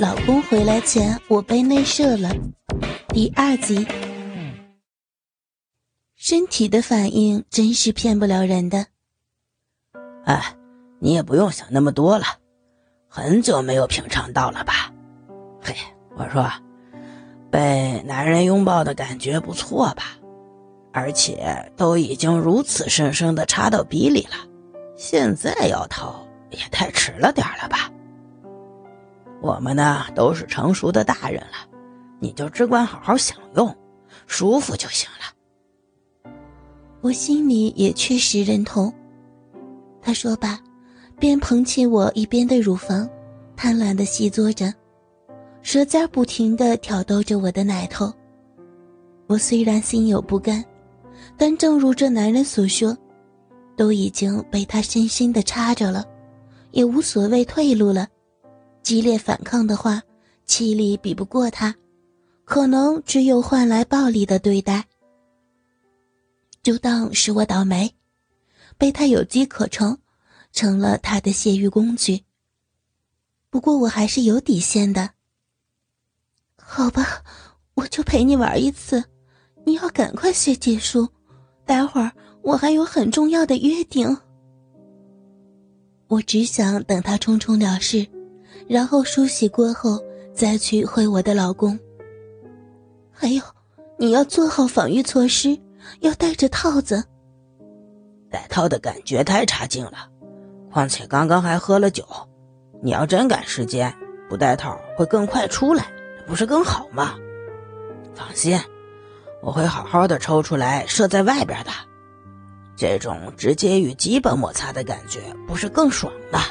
老公回来前我被内射了，第二集。身体的反应真是骗不了人的。哎，你也不用想那么多了，很久没有品尝到了吧？嘿，我说，被男人拥抱的感觉不错吧？而且都已经如此深深的插到鼻里了，现在要掏也太迟了点了吧？我们呢都是成熟的大人了，你就只管好好享用，舒服就行了。我心里也确实认同。他说罢，便捧起我一边的乳房，贪婪的细嘬着，舌尖不停的挑逗着我的奶头。我虽然心有不甘，但正如这男人所说，都已经被他深深的插着了，也无所谓退路了。激烈反抗的话，气力比不过他，可能只有换来暴力的对待。就当是我倒霉，被他有机可乘，成了他的泄欲工具。不过我还是有底线的。好吧，我就陪你玩一次，你要赶快写结束，待会儿我还有很重要的约定。我只想等他匆匆了事。然后梳洗过后再去会我的老公。还有，你要做好防御措施，要带着套子。带套的感觉太差劲了，况且刚刚还喝了酒，你要真赶时间，不带套会更快出来，不是更好吗？放心，我会好好的抽出来射在外边的，这种直接与基本摩擦的感觉，不是更爽吗？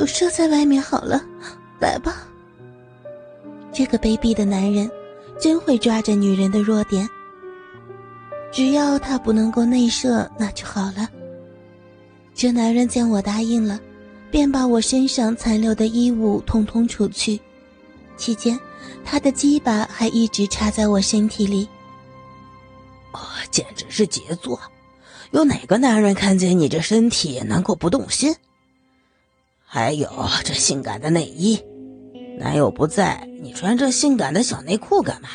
就射在外面好了，来吧。这个卑鄙的男人，真会抓着女人的弱点。只要他不能够内射，那就好了。这男人见我答应了，便把我身上残留的衣物通通除去，期间，他的鸡巴还一直插在我身体里。哦，简直是杰作！有哪个男人看见你这身体能够不动心？还有这性感的内衣，男友不在，你穿这性感的小内裤干嘛？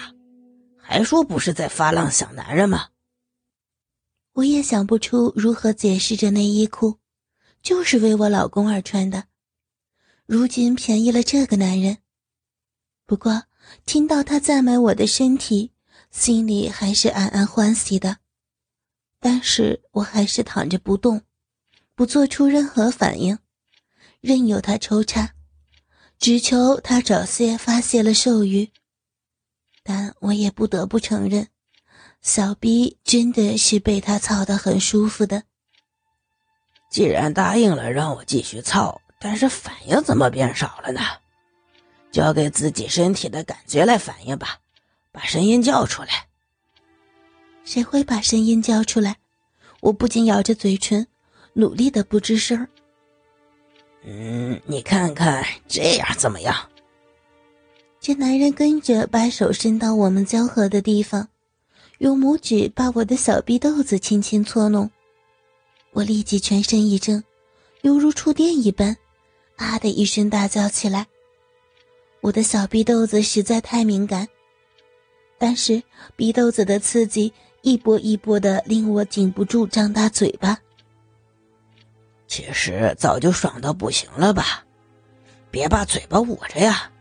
还说不是在发浪想男人吗？我也想不出如何解释这内衣裤，就是为我老公而穿的。如今便宜了这个男人，不过听到他赞美我的身体，心里还是暗暗欢喜的。但是我还是躺着不动，不做出任何反应，任由他抽插，只求他早些发泄了兽欲。但我也不得不承认，小逼真的是被他操得很舒服的。既然答应了让我继续操，但是反应怎么变少了呢？交给自己身体的感觉来反应吧，把声音叫出来。谁会把声音叫出来？我不禁咬着嘴唇，努力的不吱声嗯，你看看这样怎么样？这男人跟着把手伸到我们交合的地方，用拇指把我的小臂豆子轻轻搓弄。我立即全身一怔，犹如触电一般，啊的一声大叫起来。我的小臂豆子实在太敏感，但是逼豆子的刺激。一波一波的，令我禁不住张大嘴巴。其实早就爽到不行了吧？别把嘴巴捂着呀！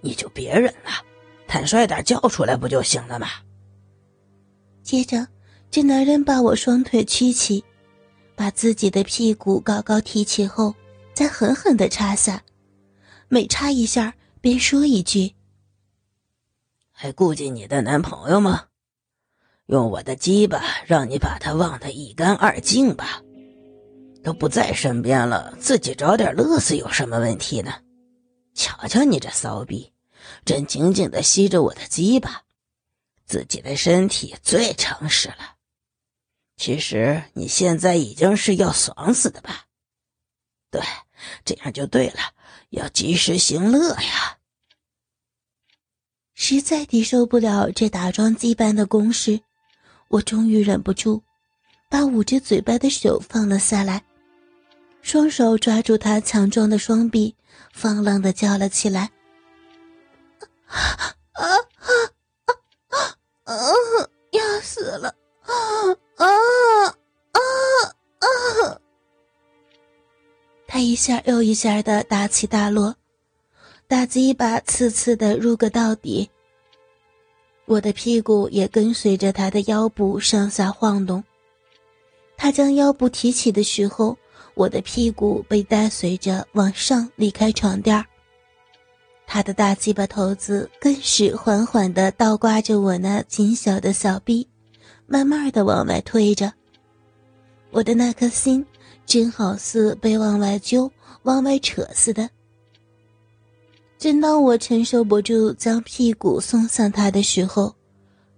你就别忍了，坦率点叫出来不就行了吗？接着，这男人把我双腿屈起，把自己的屁股高高提起后，再狠狠的插下，每插一下便说一句。还顾及你的男朋友吗？用我的鸡巴让你把他忘得一干二净吧。都不在身边了，自己找点乐子有什么问题呢？瞧瞧你这骚逼，正紧紧的吸着我的鸡巴，自己的身体最诚实了。其实你现在已经是要爽死的吧？对，这样就对了，要及时行乐呀。实在抵受不了这打桩机般的攻势，我终于忍不住，把捂着嘴巴的手放了下来，双手抓住他强壮的双臂，放浪的叫了起来：“啊啊啊啊！要死了！啊啊啊啊！”他一下又一下的大起大落，大鸡巴次次的入个到底。我的屁股也跟随着他的腰部上下晃动。他将腰部提起的时候，我的屁股被带随着往上离开床垫他的大鸡巴头子更是缓缓地倒挂着我那紧小的小臂，慢慢地往外推着。我的那颗心真好似被往外揪、往外扯似的。正当我承受不住将屁股送向他的时候，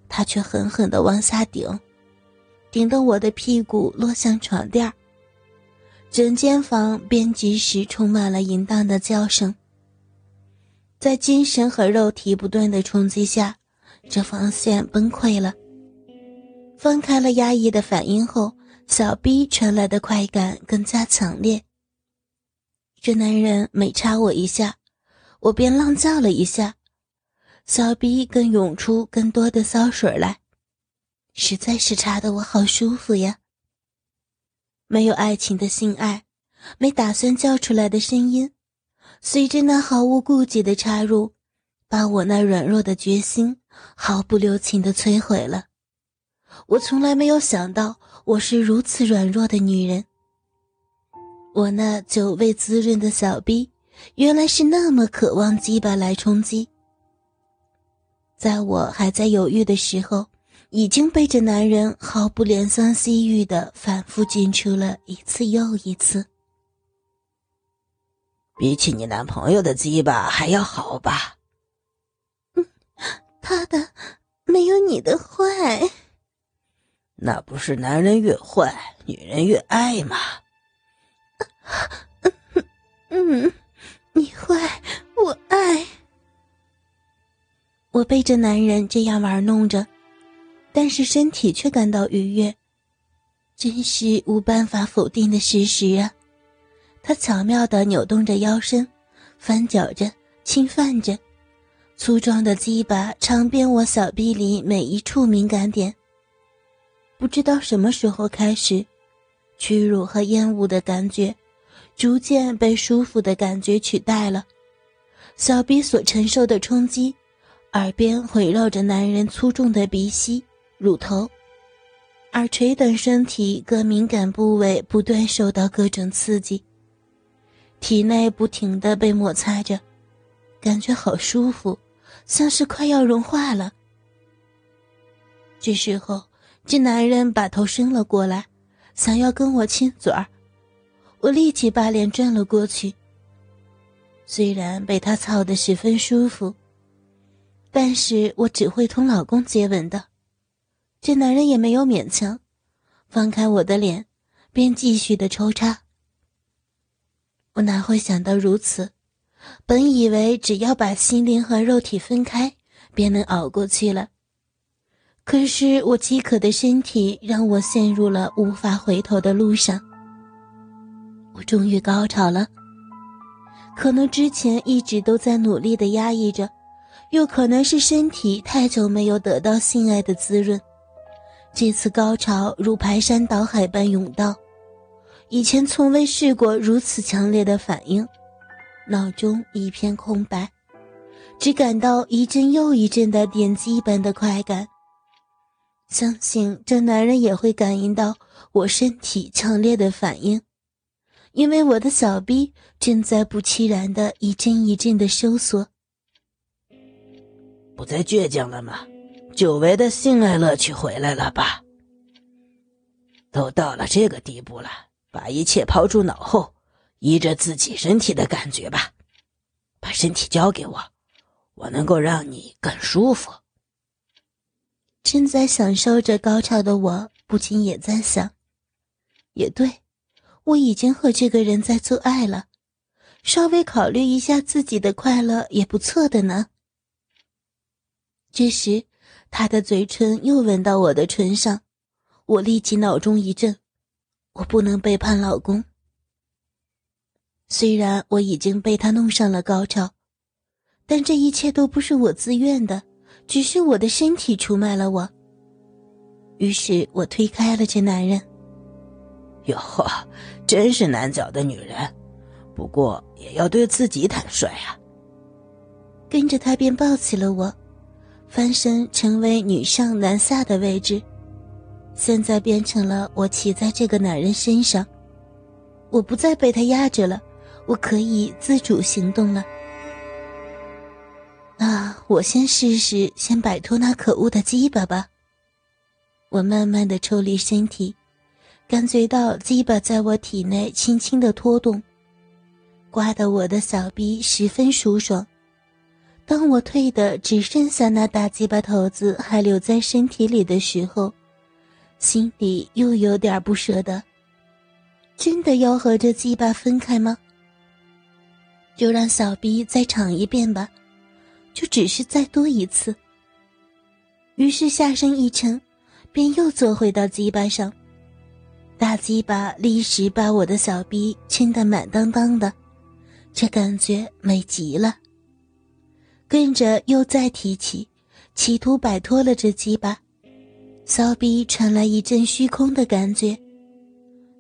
他却狠狠地往下顶，顶得我的屁股落向床垫整间房便即时充满了淫荡的叫声。在精神和肉体不断的冲击下，这防线崩溃了。放开了压抑的反应后，小逼传来的快感更加强烈。这男人每插我一下。我便浪叫了一下，小鼻更涌出更多的骚水来，实在是插得我好舒服呀。没有爱情的性爱，没打算叫出来的声音，随着那毫无顾忌的插入，把我那软弱的决心毫不留情的摧毁了。我从来没有想到我是如此软弱的女人，我那久未滋润的小逼。原来是那么渴望鸡巴来冲击，在我还在犹豫的时候，已经被这男人毫不怜香惜玉的反复进出了一次又一次。比起你男朋友的鸡巴还要好吧？嗯，他的没有你的坏。那不是男人越坏，女人越爱吗？嗯。你坏，我爱。我被这男人这样玩弄着，但是身体却感到愉悦，真是无办法否定的事实啊！他巧妙的扭动着腰身，翻搅着，侵犯着，粗壮的鸡巴长遍我小臂里每一处敏感点。不知道什么时候开始，屈辱和厌恶的感觉。逐渐被舒服的感觉取代了，小臂所承受的冲击，耳边回绕着男人粗重的鼻息、乳头、耳垂等身体各敏感部位不断受到各种刺激，体内不停的被摩擦着，感觉好舒服，像是快要融化了。这时候，这男人把头伸了过来，想要跟我亲嘴儿。我立即把脸转了过去。虽然被他操得十分舒服，但是我只会同老公接吻的。这男人也没有勉强，放开我的脸，便继续的抽插。我哪会想到如此？本以为只要把心灵和肉体分开，便能熬过去了。可是我饥渴的身体让我陷入了无法回头的路上。终于高潮了，可能之前一直都在努力的压抑着，又可能是身体太久没有得到性爱的滋润，这次高潮如排山倒海般涌到，以前从未试过如此强烈的反应，脑中一片空白，只感到一阵又一阵的点击般的快感。相信这男人也会感应到我身体强烈的反应。因为我的小臂正在不期然的一阵一阵的收缩，不再倔强了吗？久违的性爱乐趣回来了吧？都到了这个地步了，把一切抛诸脑后，依着自己身体的感觉吧。把身体交给我，我能够让你更舒服。正在享受着高潮的我，不禁也在想：也对。我已经和这个人在做爱了，稍微考虑一下自己的快乐也不错的呢。这时，他的嘴唇又吻到我的唇上，我立即脑中一震，我不能背叛老公。虽然我已经被他弄上了高潮，但这一切都不是我自愿的，只是我的身体出卖了我。于是我推开了这男人。哟呵，真是难找的女人，不过也要对自己坦率啊。跟着他便抱起了我，翻身成为女上男下的位置，现在变成了我骑在这个男人身上，我不再被他压着了。我可以自主行动了。那我先试试，先摆脱那可恶的鸡巴吧。我慢慢的抽离身体，感觉到鸡巴在我体内轻轻的拖动，刮得我的小臂十分舒爽。当我退的只剩下那大鸡巴头子还留在身体里的时候，心里又有点不舍得。真的要和这鸡巴分开吗？就让小逼再尝一遍吧，就只是再多一次。于是下身一沉，便又坐回到鸡巴上，大鸡巴立时把我的小逼亲得满当当的，这感觉美极了。跟着又再提起，企图摆脱了这鸡巴，骚逼传来一阵虚空的感觉，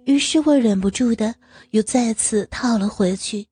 于是我忍不住的又再次套了回去。